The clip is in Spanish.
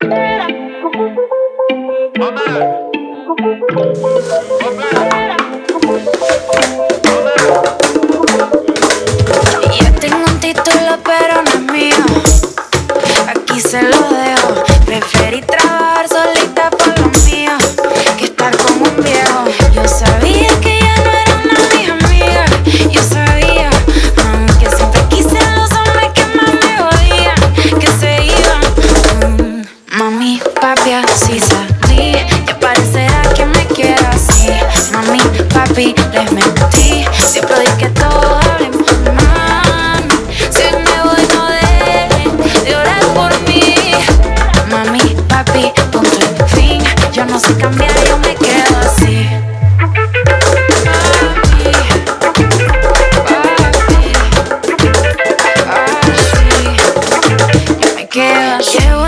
Ya tengo un título, pero no es mío. Aquí se lo Mami, papi, así salí. Ya parecerá que me quiera así. Mami, papi, les mentí. Siempre dije que todo hablemos Mami, si hoy me voy no dejen de orar por mí. Mami, papi, ponte el fin. Yo no sé cambiar, yo me quedo así. Llevo